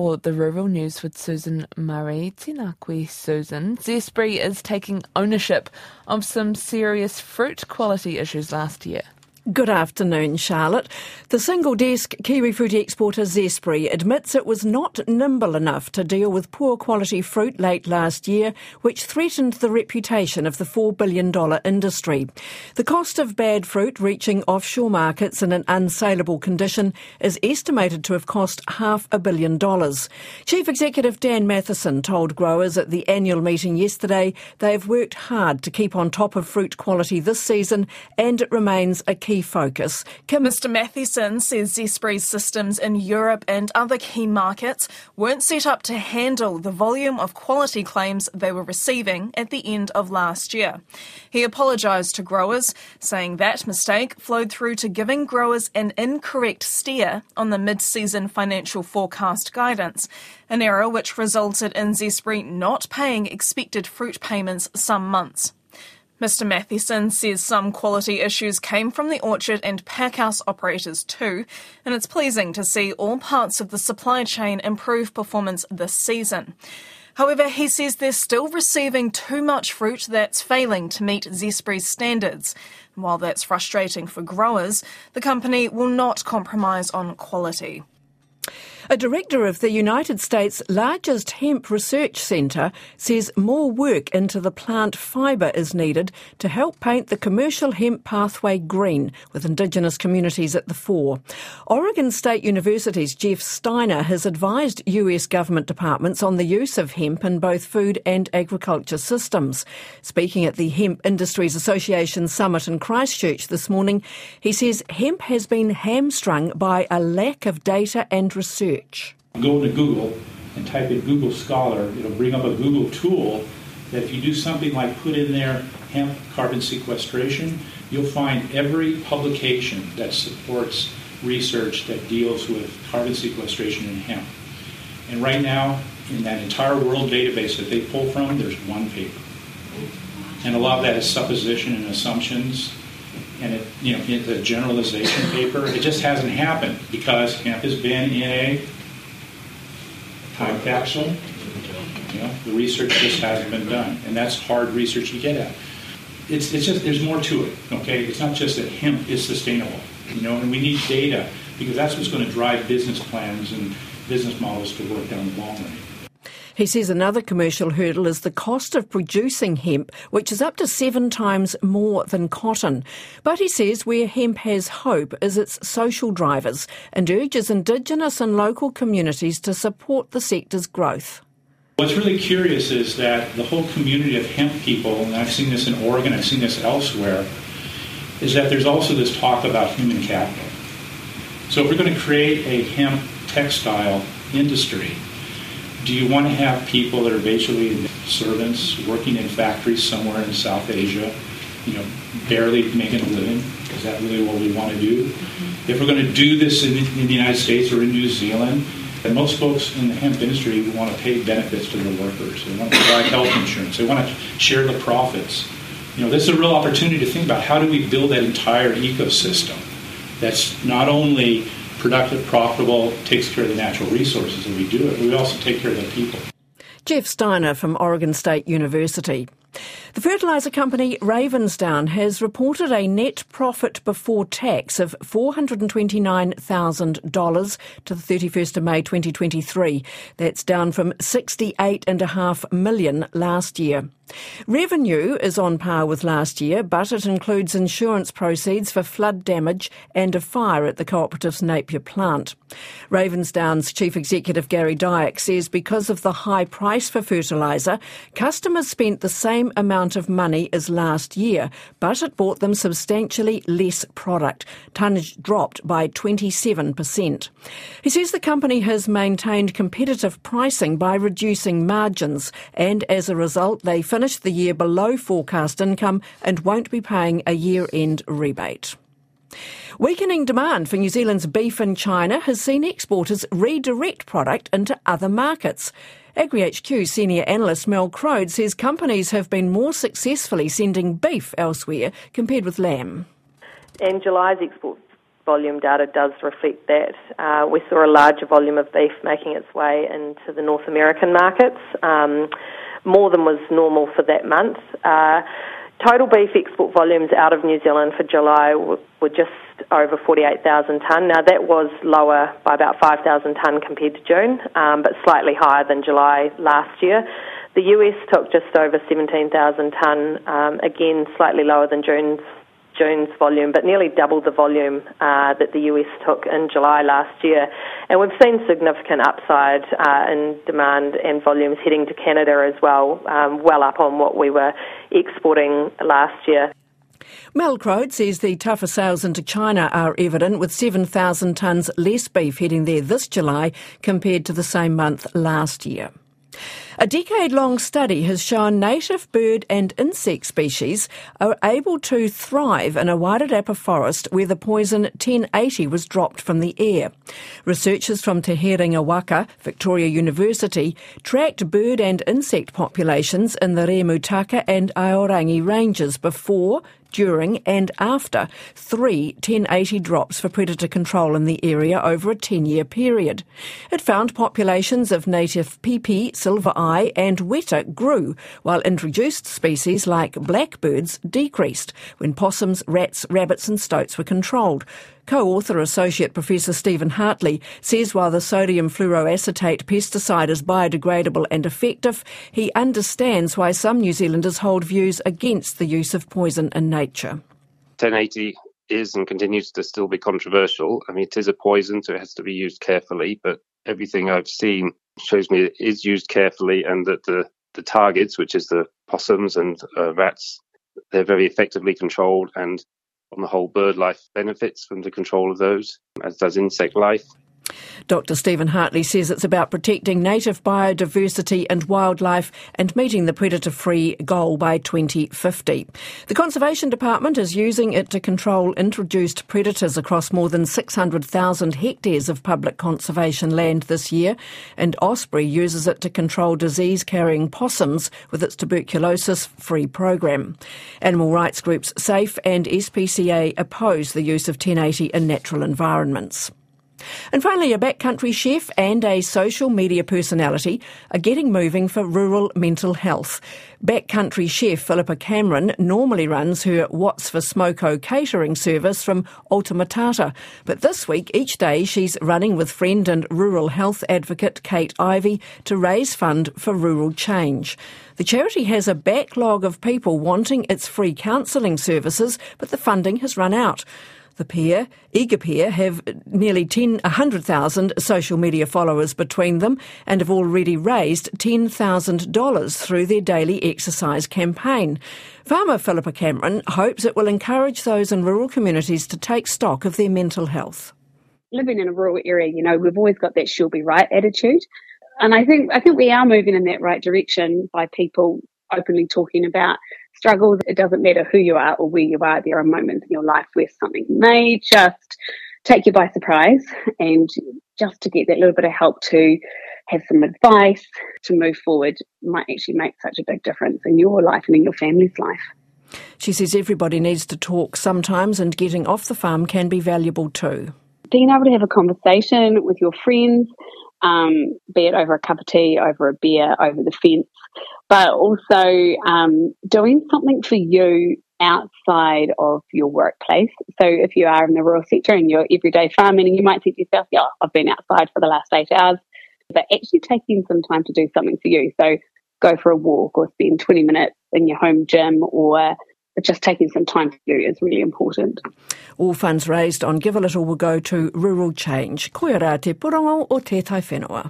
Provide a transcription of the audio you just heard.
Or the rural news with Susan Murray. Tinakwi Susan. Zespri is taking ownership of some serious fruit quality issues last year. Good afternoon, Charlotte. The single desk kiwi fruit exporter Zespri admits it was not nimble enough to deal with poor quality fruit late last year, which threatened the reputation of the $4 billion industry. The cost of bad fruit reaching offshore markets in an unsaleable condition is estimated to have cost half a billion dollars. Chief Executive Dan Mathieson told growers at the annual meeting yesterday they have worked hard to keep on top of fruit quality this season and it remains a key key focus. Mr Mathieson says Zespri's systems in Europe and other key markets weren't set up to handle the volume of quality claims they were receiving at the end of last year. He apologised to growers, saying that mistake flowed through to giving growers an incorrect steer on the mid-season financial forecast guidance, an error which resulted in Zespri not paying expected fruit payments some months. Mr Mathieson says some quality issues came from the orchard and packhouse operators too, and it's pleasing to see all parts of the supply chain improve performance this season. However, he says they're still receiving too much fruit that's failing to meet Zespri's standards. While that's frustrating for growers, the company will not compromise on quality. A director of the United States' largest hemp research centre says more work into the plant fibre is needed to help paint the commercial hemp pathway green, with Indigenous communities at the fore. Oregon State University's Jeff Steiner has advised US government departments on the use of hemp in both food and agriculture systems. Speaking at the Hemp Industries Association Summit in Christchurch this morning, he says hemp has been hamstrung by a lack of data and research Go to Google and type in Google Scholar. It'll bring up a Google tool that if you do something like put in there hemp carbon sequestration, you'll find every publication that supports research that deals with carbon sequestration in hemp. And right now, in that entire world database that they pull from, there's one paper. And a lot of that is supposition and assumptions. And it, you know, it's a generalization paper. It just hasn't happened because hemp has been in a time capsule. You know, the research just hasn't been done, and that's hard research to get at. It's, it's just there's more to it. Okay, it's not just that hemp is sustainable. You know, and we need data because that's what's going to drive business plans and business models to work down the long run. He says another commercial hurdle is the cost of producing hemp, which is up to seven times more than cotton. But he says where hemp has hope is its social drivers and urges Indigenous and local communities to support the sector's growth. What's really curious is that the whole community of hemp people, and I've seen this in Oregon, I've seen this elsewhere, is that there's also this talk about human capital. So if we're going to create a hemp textile industry, do you want to have people that are basically servants working in factories somewhere in South Asia, you know, barely making a living? Is that really what we want to do? Mm-hmm. If we're going to do this in, in, the United States or in New Zealand, and most folks in the hemp industry want to pay benefits to their workers. They want to provide health insurance. They want to share the profits. You know, this is a real opportunity to think about how do we build that entire ecosystem that's not only productive, profitable, takes care of the natural resources and we do it, we also take care of the people. Jeff Steiner from Oregon State University. The fertiliser company Ravensdown has reported a net profit before tax of $429,000 to the 31st of May 2023. That's down from 68.5 million last year. Revenue is on par with last year, but it includes insurance proceeds for flood damage and a fire at the cooperative's Napier plant. Ravensdown's chief executive Gary Diack says because of the high price for fertiliser, customers spent the same amount of money as last year, but it bought them substantially less product. Tonnage dropped by 27%. He says the company has maintained competitive pricing by reducing margins, and as a result, they finished the year below forecast income and won't be paying a year end rebate. Weakening demand for New Zealand's beef in China has seen exporters redirect product into other markets. AgriHQ senior analyst Mel Croad says companies have been more successfully sending beef elsewhere compared with lamb. And July's export volume data does reflect that. Uh, we saw a larger volume of beef making its way into the North American markets, um, more than was normal for that month. Uh, total beef export volumes out of New Zealand for July were, just over 48,000 tonne. Now that was lower by about 5,000 tonne compared to June, um, but slightly higher than July last year. The US took just over 17,000 tonne, um, again slightly lower than June's June's volume, but nearly double the volume uh, that the US took in July last year. And we've seen significant upside uh, in demand and volumes heading to Canada as well, um, well up on what we were exporting last year. Mel Croad says the tougher sales into China are evident, with 7,000 tonnes less beef heading there this July compared to the same month last year. A decade long study has shown native bird and insect species are able to thrive in a Wairarapa forest where the poison 1080 was dropped from the air. Researchers from Te Herenga Waka, Victoria University, tracked bird and insect populations in the Remutaka and Aorangi ranges before, during and after three 1080 drops for predator control in the area over a 10 year period. It found populations of native pipi, silver eye, and weta grew, while introduced species like blackbirds decreased when possums, rats, rabbits, and stoats were controlled. Co-author Associate Professor Stephen Hartley says while the sodium fluoroacetate pesticide is biodegradable and effective, he understands why some New Zealanders hold views against the use of poison in nature. 1080 is and continues to still be controversial. I mean, it is a poison, so it has to be used carefully, but everything I've seen shows me it is used carefully and that the, the targets, which is the possums and uh, rats, they're very effectively controlled and on the whole, bird life benefits from the control of those, as does insect life. Dr. Stephen Hartley says it's about protecting native biodiversity and wildlife and meeting the predator free goal by 2050. The Conservation Department is using it to control introduced predators across more than 600,000 hectares of public conservation land this year, and OSPRI uses it to control disease carrying possums with its tuberculosis free program. Animal rights groups SAFE and SPCA oppose the use of 1080 in natural environments. And finally, a backcountry chef and a social media personality are getting moving for rural mental health. Backcountry chef Philippa Cameron normally runs her What's for Smoko catering service from Alta but this week, each day, she's running with friend and rural health advocate Kate Ivy to raise fund for rural change. The charity has a backlog of people wanting its free counselling services, but the funding has run out. The pair, Eager Pair, have nearly 10, 100,000 social media followers between them and have already raised $10,000 through their daily exercise campaign. Farmer Philippa Cameron hopes it will encourage those in rural communities to take stock of their mental health. Living in a rural area, you know, we've always got that she'll be right attitude. And I think I think we are moving in that right direction by people openly talking about struggles. It doesn't matter who you are or where you are. There are moments in your life where something may just take you by surprise and just to get that little bit of help to have some advice to move forward might actually make such a big difference in your life and in your family's life. She says everybody needs to talk sometimes and getting off the farm can be valuable too. Being able to have a conversation with your friends, um, be it over a cup of tea, over a beer, over the fence, but also um, doing something for you outside of your workplace. So if you are in the rural sector and you're everyday farming and you might think to yourself, yeah, I've been outside for the last eight hours, but actually taking some time to do something for you. So go for a walk or spend 20 minutes in your home gym or just taking some time to do is really important. All funds raised on Give a Little will go to rural change. Koe rā te purongo o whenua.